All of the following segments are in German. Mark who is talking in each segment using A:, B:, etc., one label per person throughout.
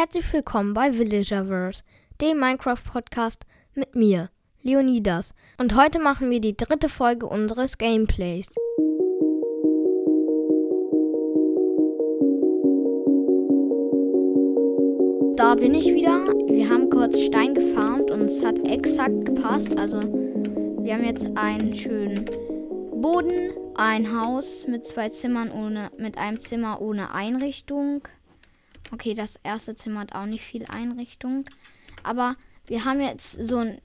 A: Herzlich willkommen bei Villagerverse, dem Minecraft-Podcast mit mir, Leonidas. Und heute machen wir die dritte Folge unseres Gameplays. Da bin ich wieder. Wir haben kurz Stein gefarmt und es hat exakt gepasst. Also wir haben jetzt einen schönen Boden, ein Haus mit zwei Zimmern ohne, mit einem Zimmer ohne Einrichtung. Okay, das erste Zimmer hat auch nicht viel Einrichtung. Aber wir haben jetzt so einen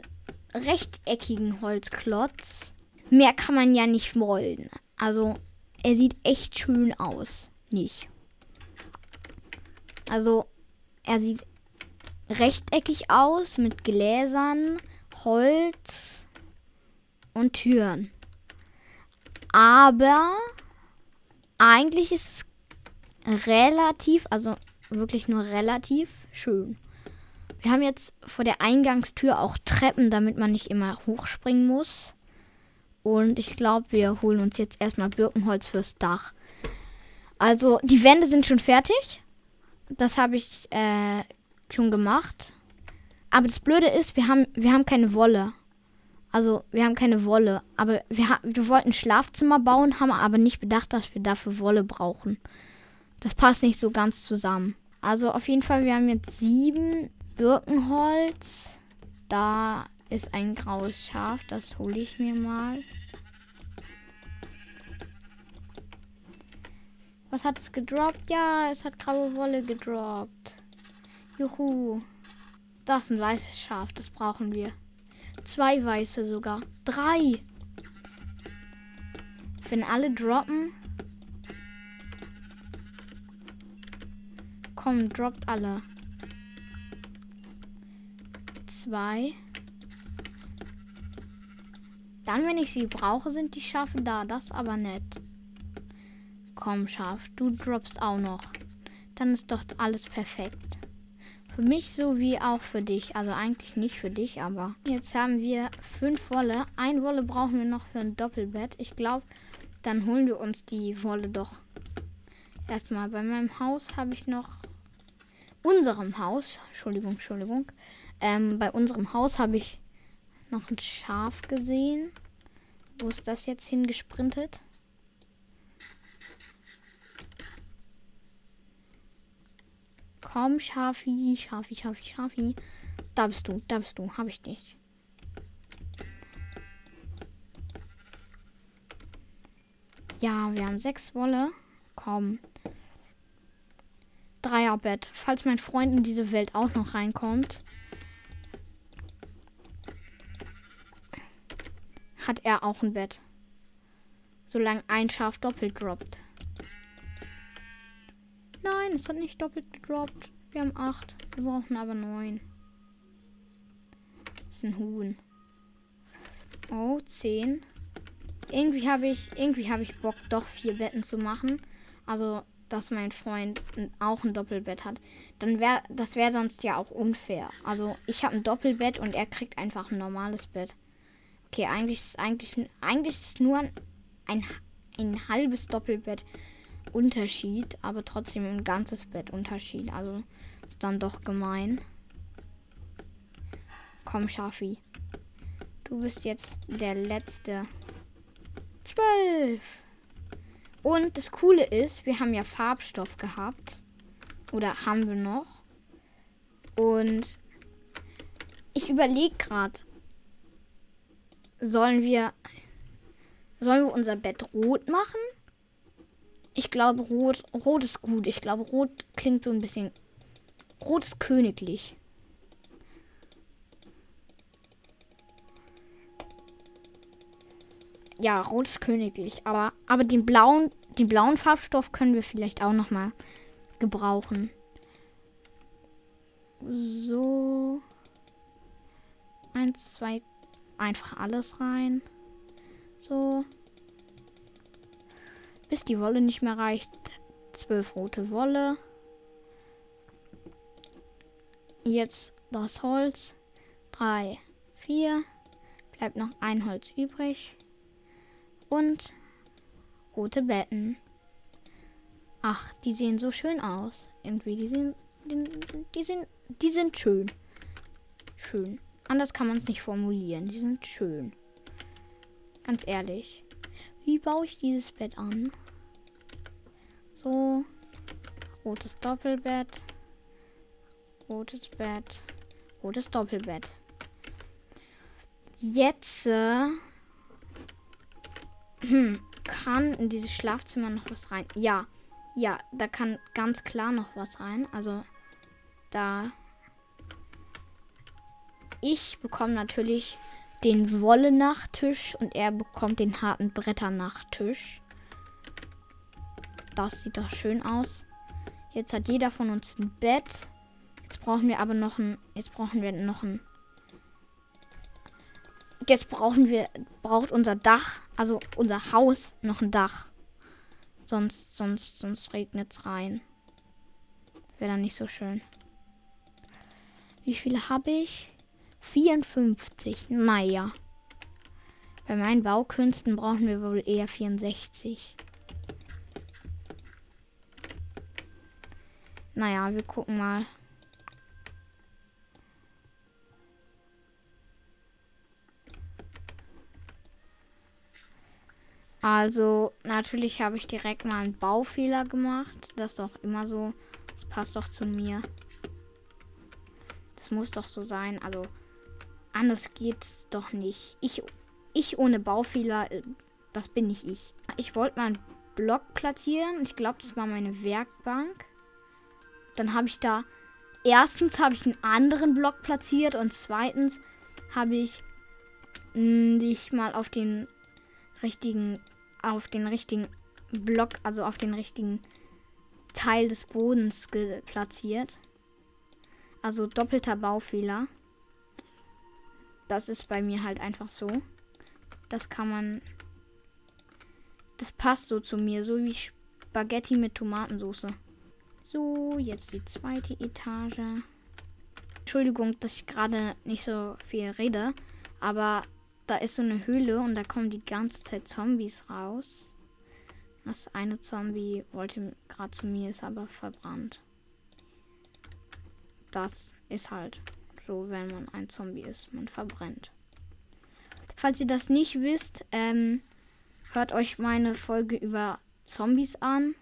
A: rechteckigen Holzklotz. Mehr kann man ja nicht wollen. Also, er sieht echt schön aus. Nicht. Also, er sieht rechteckig aus mit Gläsern, Holz und Türen. Aber eigentlich ist es relativ, also wirklich nur relativ schön. Wir haben jetzt vor der Eingangstür auch Treppen, damit man nicht immer hochspringen muss. Und ich glaube, wir holen uns jetzt erstmal Birkenholz fürs Dach. Also, die Wände sind schon fertig. Das habe ich äh, schon gemacht. Aber das Blöde ist, wir haben, wir haben keine Wolle. Also, wir haben keine Wolle. Aber wir, wir wollten ein Schlafzimmer bauen, haben aber nicht bedacht, dass wir dafür Wolle brauchen. Das passt nicht so ganz zusammen. Also, auf jeden Fall, wir haben jetzt sieben Birkenholz. Da ist ein graues Schaf. Das hole ich mir mal. Was hat es gedroppt? Ja, es hat graue Wolle gedroppt. Juhu. Das ist ein weißes Schaf, das brauchen wir. Zwei weiße sogar. Drei. Wenn alle droppen. Komm, droppt alle. Zwei. Dann, wenn ich sie brauche, sind die Schafe da. Das aber nett. Komm, Schaf, du droppst auch noch. Dann ist doch alles perfekt. Für mich sowie auch für dich. Also eigentlich nicht für dich, aber jetzt haben wir fünf Wolle. Ein Wolle brauchen wir noch für ein Doppelbett. Ich glaube, dann holen wir uns die Wolle doch erstmal. Bei meinem Haus habe ich noch unserem Haus, Entschuldigung, Entschuldigung, ähm, bei unserem Haus habe ich noch ein Schaf gesehen. Wo ist das jetzt hingesprintet? Komm, Schafi, Schafi, Schafi, Schafi. Da bist du, da bist du. Hab ich dich. Ja, wir haben sechs Wolle. Komm. Dreierbett. Falls mein Freund in diese Welt auch noch reinkommt. Hat er auch ein Bett. Solange ein Schaf doppelt droppt. Nein, es hat nicht doppelt gedroppt. Wir haben acht. Wir brauchen aber neun. Das ist ein Huhn. Oh, zehn. Irgendwie habe ich, irgendwie habe ich Bock, doch vier Betten zu machen. Also, dass mein Freund auch ein Doppelbett hat. Dann wäre, das wäre sonst ja auch unfair. Also, ich habe ein Doppelbett und er kriegt einfach ein normales Bett. Okay, eigentlich ist eigentlich, eigentlich ist nur ein, ein, ein halbes Doppelbett Unterschied, aber trotzdem ein ganzes Bett Unterschied. Also ist dann doch gemein. Komm, Schafi. Du bist jetzt der letzte. Zwölf. Und das Coole ist, wir haben ja Farbstoff gehabt. Oder haben wir noch. Und ich überlege gerade, sollen wir, sollen wir unser Bett rot machen? Ich glaube, rot, rot ist gut. Ich glaube, rot klingt so ein bisschen. Rot ist königlich. Ja, rot ist königlich. Aber, aber den blauen, den blauen Farbstoff können wir vielleicht auch noch mal gebrauchen. So. Eins, zwei. Einfach alles rein. So bis die Wolle nicht mehr reicht. Zwölf rote Wolle. Jetzt das Holz. Drei, vier. Bleibt noch ein Holz übrig. Und rote Betten. Ach, die sehen so schön aus. Irgendwie, die sehen die, die, sind, die sind schön. Schön. Anders kann man es nicht formulieren. Die sind schön. Ganz ehrlich. Wie baue ich dieses Bett an? So. Rotes Doppelbett. Rotes Bett. Rotes Doppelbett. Jetzt äh, hm, kann in dieses Schlafzimmer noch was rein. Ja, ja, da kann ganz klar noch was rein. Also da. Ich bekomme natürlich den Wolle-Nachttisch und er bekommt den harten Bretter-Nachttisch. Das sieht doch schön aus. Jetzt hat jeder von uns ein Bett. Jetzt brauchen wir aber noch ein. Jetzt brauchen wir noch ein. Jetzt brauchen wir. Braucht unser Dach, also unser Haus, noch ein Dach. Sonst, sonst, sonst regnet es rein. Wäre dann nicht so schön. Wie viele habe ich? 54. Naja. Bei meinen Baukünsten brauchen wir wohl eher 64. Naja, wir gucken mal. Also, natürlich habe ich direkt mal einen Baufehler gemacht. Das ist doch immer so. Das passt doch zu mir. Das muss doch so sein. Also, anders geht doch nicht. Ich, ich ohne Baufehler, äh, das bin nicht ich. Ich wollte mal einen Block platzieren. Ich glaube, das war meine Werkbank. Dann habe ich da. Erstens habe ich einen anderen Block platziert und zweitens habe ich nicht mal auf den richtigen auf den richtigen Block, also auf den richtigen Teil des Bodens platziert. Also doppelter Baufehler. Das ist bei mir halt einfach so. Das kann man. Das passt so zu mir, so wie Spaghetti mit Tomatensauce. So, jetzt die zweite Etage. Entschuldigung, dass ich gerade nicht so viel rede, aber da ist so eine Höhle und da kommen die ganze Zeit Zombies raus. Das eine Zombie wollte gerade zu mir, ist aber verbrannt. Das ist halt so, wenn man ein Zombie ist. Man verbrennt. Falls ihr das nicht wisst, ähm, hört euch meine Folge über Zombies an.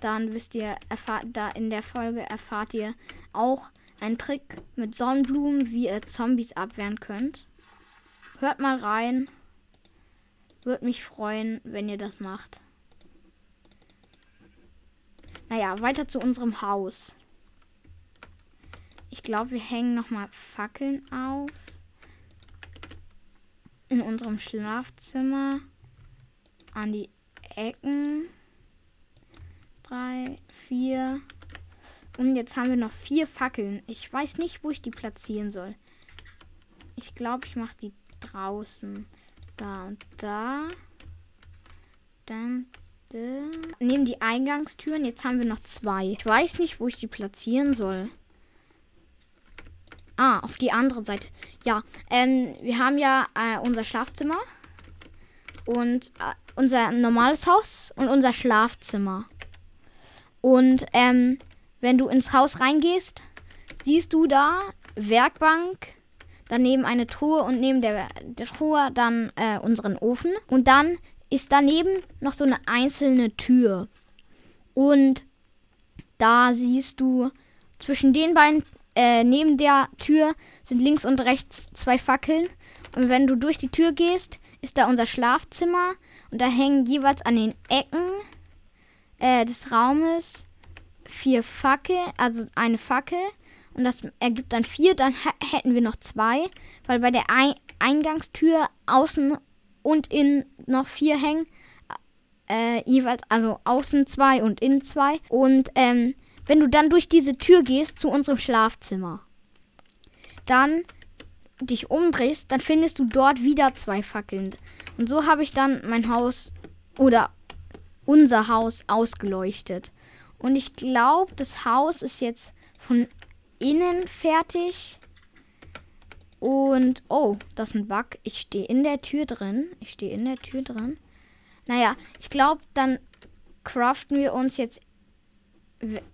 A: Dann wisst ihr, erfahrt, da in der Folge erfahrt ihr auch einen Trick mit Sonnenblumen, wie ihr Zombies abwehren könnt. Hört mal rein. Würde mich freuen, wenn ihr das macht. Naja, weiter zu unserem Haus. Ich glaube, wir hängen noch mal Fackeln auf. In unserem Schlafzimmer. An die Ecken. Drei, vier. Und jetzt haben wir noch vier Fackeln. Ich weiß nicht, wo ich die platzieren soll. Ich glaube, ich mache die draußen. Da und da. Dann da. neben die Eingangstüren. Jetzt haben wir noch zwei. Ich weiß nicht, wo ich die platzieren soll. Ah, auf die andere Seite. Ja, ähm, wir haben ja äh, unser Schlafzimmer und äh, unser normales Haus und unser Schlafzimmer. Und ähm, wenn du ins Haus reingehst, siehst du da Werkbank, daneben eine Truhe und neben der, der Truhe dann äh, unseren Ofen. Und dann ist daneben noch so eine einzelne Tür. Und da siehst du zwischen den beiden, äh, neben der Tür sind links und rechts zwei Fackeln. Und wenn du durch die Tür gehst, ist da unser Schlafzimmer. Und da hängen jeweils an den Ecken äh, des Raumes vier Fackeln, also eine Fackel und das ergibt dann vier, dann hätten wir noch zwei, weil bei der Ein Eingangstür außen und innen noch vier hängen. Äh, jeweils, also außen zwei und innen zwei. Und ähm, wenn du dann durch diese Tür gehst zu unserem Schlafzimmer, dann dich umdrehst, dann findest du dort wieder zwei Fackeln. Und so habe ich dann mein Haus oder unser Haus ausgeleuchtet. Und ich glaube, das Haus ist jetzt von innen fertig. Und, oh, das ist ein Bug. Ich stehe in der Tür drin. Ich stehe in der Tür drin. Naja, ich glaube, dann craften wir uns jetzt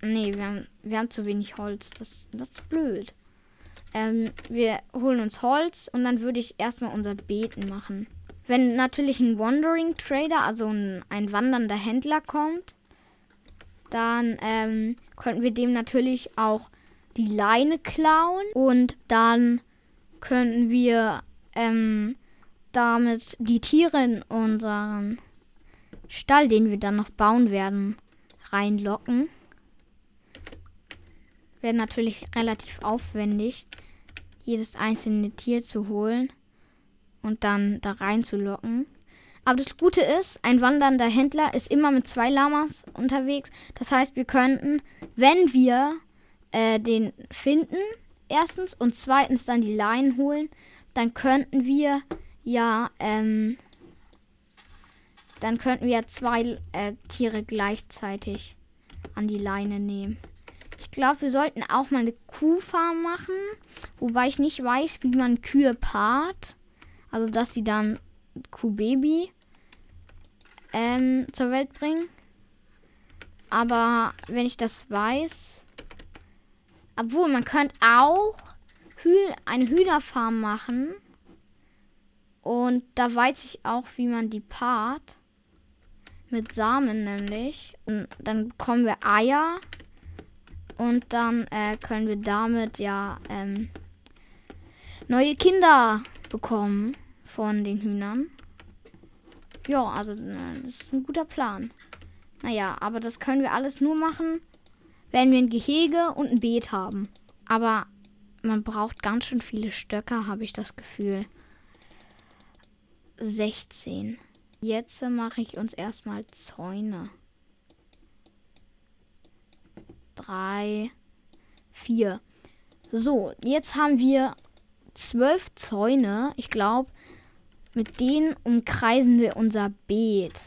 A: nee, wir haben, wir haben zu wenig Holz. Das, das ist blöd. Ähm, wir holen uns Holz und dann würde ich erstmal unser Beeten machen. Wenn natürlich ein Wandering Trader, also ein, ein wandernder Händler kommt, dann ähm, könnten wir dem natürlich auch die Leine klauen und dann könnten wir ähm, damit die Tiere in unseren Stall, den wir dann noch bauen werden, reinlocken. Wäre natürlich relativ aufwendig, jedes einzelne Tier zu holen und dann da reinzulocken. Aber das Gute ist, ein wandernder Händler ist immer mit zwei Lamas unterwegs. Das heißt, wir könnten, wenn wir äh, den finden, erstens und zweitens dann die Leinen holen, dann könnten wir ja, ähm, dann könnten wir zwei äh, Tiere gleichzeitig an die Leine nehmen. Ich glaube, wir sollten auch mal eine Kuhfarm machen, wobei ich nicht weiß, wie man Kühe paart. Also, dass sie dann Kuhbaby ähm, zur Welt bringen. Aber wenn ich das weiß, obwohl man könnte auch Hü eine Hühnerfarm machen. Und da weiß ich auch, wie man die paart. Mit Samen nämlich. Und dann bekommen wir Eier. Und dann äh, können wir damit ja ähm, neue Kinder bekommen von den Hühnern. Ja, also das ist ein guter Plan. Naja, aber das können wir alles nur machen, wenn wir ein Gehege und ein Beet haben. Aber man braucht ganz schön viele Stöcke, habe ich das Gefühl. 16. Jetzt mache ich uns erstmal Zäune. 3, 4. So, jetzt haben wir zwölf Zäune. Ich glaube, mit denen umkreisen wir unser Beet.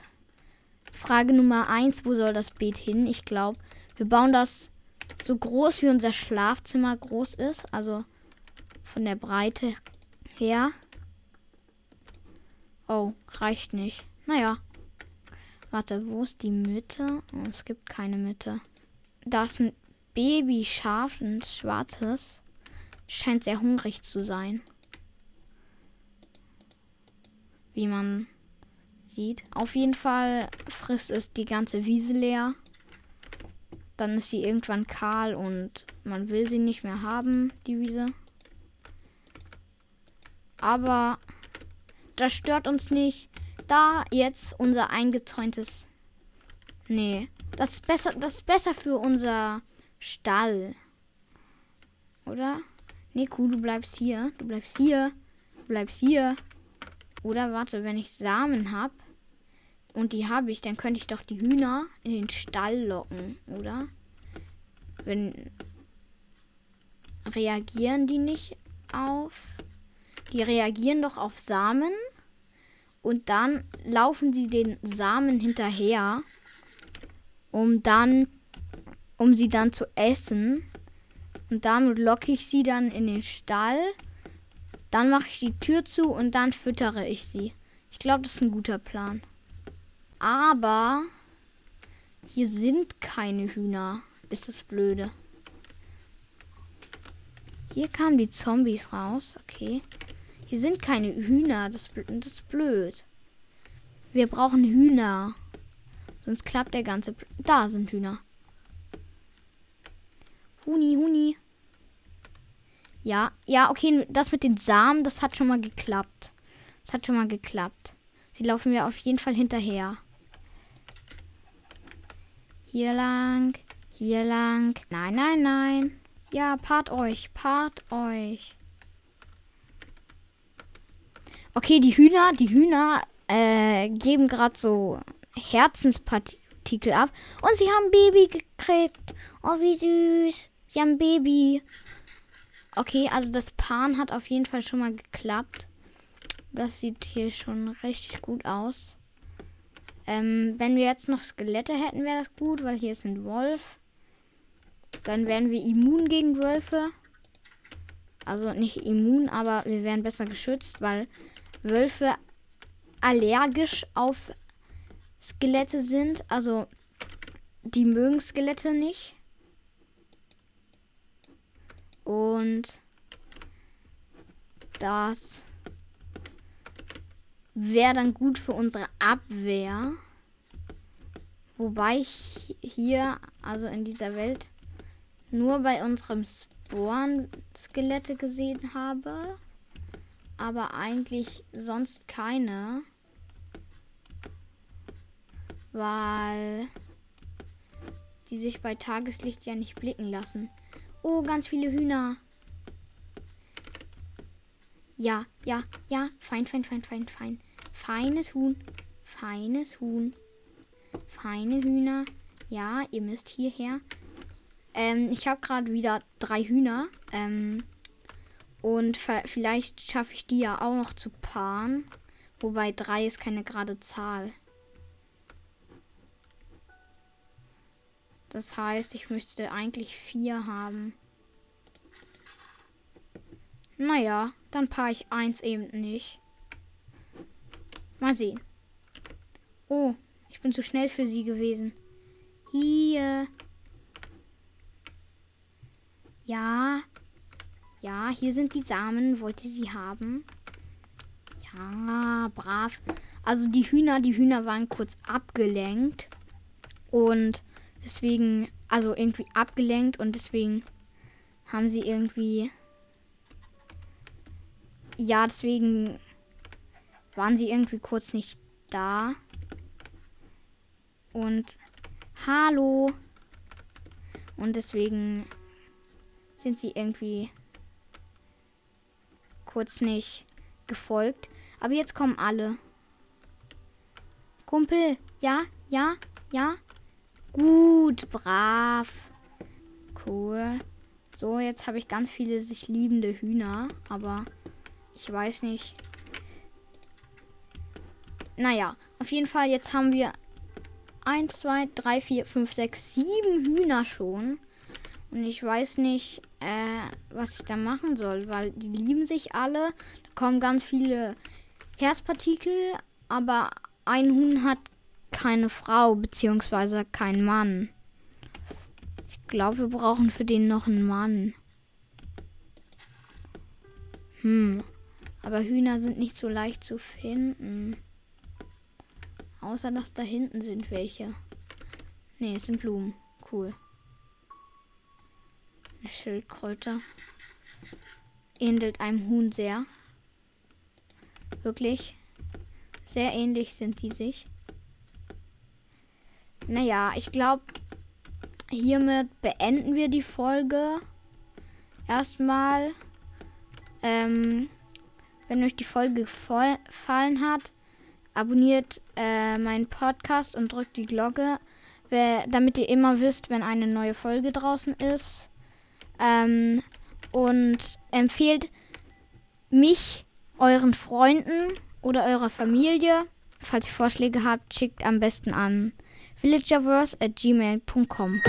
A: Frage Nummer 1, wo soll das Beet hin? Ich glaube, wir bauen das so groß wie unser Schlafzimmer groß ist. Also von der Breite her. Oh, reicht nicht. Naja. Warte, wo ist die Mitte? Oh, es gibt keine Mitte. Da ist ein Babyschaf, ein schwarzes. Scheint sehr hungrig zu sein wie man sieht. Auf jeden Fall frisst es die ganze Wiese leer. Dann ist sie irgendwann kahl und man will sie nicht mehr haben, die Wiese. Aber das stört uns nicht, da jetzt unser eingezäuntes. Nee, das ist besser, das ist besser für unser Stall. Oder? Nee, cool, du bleibst hier. Du bleibst hier. Du bleibst hier. Oder warte, wenn ich Samen habe und die habe ich, dann könnte ich doch die Hühner in den Stall locken, oder? Wenn reagieren die nicht auf? Die reagieren doch auf Samen und dann laufen sie den Samen hinterher, um dann um sie dann zu essen. Und damit locke ich sie dann in den Stall dann mache ich die Tür zu und dann füttere ich sie. Ich glaube, das ist ein guter Plan. Aber hier sind keine Hühner. Ist das blöde. Hier kamen die Zombies raus. Okay. Hier sind keine Hühner. Das, das ist blöd. Wir brauchen Hühner. Sonst klappt der ganze. Pl da sind Hühner. Huni, Huni. Ja, ja, okay, das mit den Samen, das hat schon mal geklappt. Das hat schon mal geklappt. Sie laufen mir auf jeden Fall hinterher. Hier lang, hier lang. Nein, nein, nein. Ja, paart euch, paart euch. Okay, die Hühner, die Hühner äh, geben gerade so Herzenspartikel ab. Und sie haben Baby gekriegt. Oh, wie süß. Sie haben Baby. Okay, also das Pan hat auf jeden Fall schon mal geklappt. Das sieht hier schon richtig gut aus. Ähm, wenn wir jetzt noch Skelette hätten, wäre das gut, weil hier ist ein Wolf. Dann wären wir immun gegen Wölfe. Also nicht immun, aber wir wären besser geschützt, weil Wölfe allergisch auf Skelette sind. Also die mögen Skelette nicht. Und das wäre dann gut für unsere Abwehr. Wobei ich hier, also in dieser Welt, nur bei unserem Spawn Skelette gesehen habe. Aber eigentlich sonst keine. Weil die sich bei Tageslicht ja nicht blicken lassen. Oh, ganz viele Hühner. Ja, ja, ja. Fein, fein, fein, fein, fein. Feines Huhn. Feines Huhn. Feine Hühner. Ja, ihr müsst hierher. Ähm, ich habe gerade wieder drei Hühner. Ähm, und vielleicht schaffe ich die ja auch noch zu paaren. Wobei drei ist keine gerade Zahl. Das heißt, ich müsste eigentlich vier haben. Naja, dann paar ich eins eben nicht. Mal sehen. Oh, ich bin zu schnell für sie gewesen. Hier. Ja. Ja, hier sind die Samen. Wollt ihr sie haben? Ja, brav. Also die Hühner, die Hühner waren kurz abgelenkt. Und Deswegen, also irgendwie abgelenkt und deswegen haben sie irgendwie. Ja, deswegen waren sie irgendwie kurz nicht da. Und hallo. Und deswegen sind sie irgendwie kurz nicht gefolgt. Aber jetzt kommen alle. Kumpel, ja, ja, ja. Gut, brav. Cool. So, jetzt habe ich ganz viele sich liebende Hühner, aber ich weiß nicht. Naja, auf jeden Fall, jetzt haben wir 1, 2, 3, 4, 5, 6, 7 Hühner schon. Und ich weiß nicht, äh, was ich da machen soll, weil die lieben sich alle. Da kommen ganz viele Herzpartikel, aber ein Huhn hat keine Frau beziehungsweise kein Mann. Ich glaube, wir brauchen für den noch einen Mann. Hm. Aber Hühner sind nicht so leicht zu finden. Außer dass da hinten sind welche. Ne, es sind Blumen. Cool. Eine Schildkröte. Ähnelt einem Huhn sehr. Wirklich. Sehr ähnlich sind die sich. Naja, ich glaube, hiermit beenden wir die Folge. Erstmal. Ähm, wenn euch die Folge gefallen hat, abonniert äh, meinen Podcast und drückt die Glocke, wer, damit ihr immer wisst, wenn eine neue Folge draußen ist. Ähm, und empfehlt mich euren Freunden oder eurer Familie. Falls ihr Vorschläge habt, schickt am besten an villagerverse at gmail.com.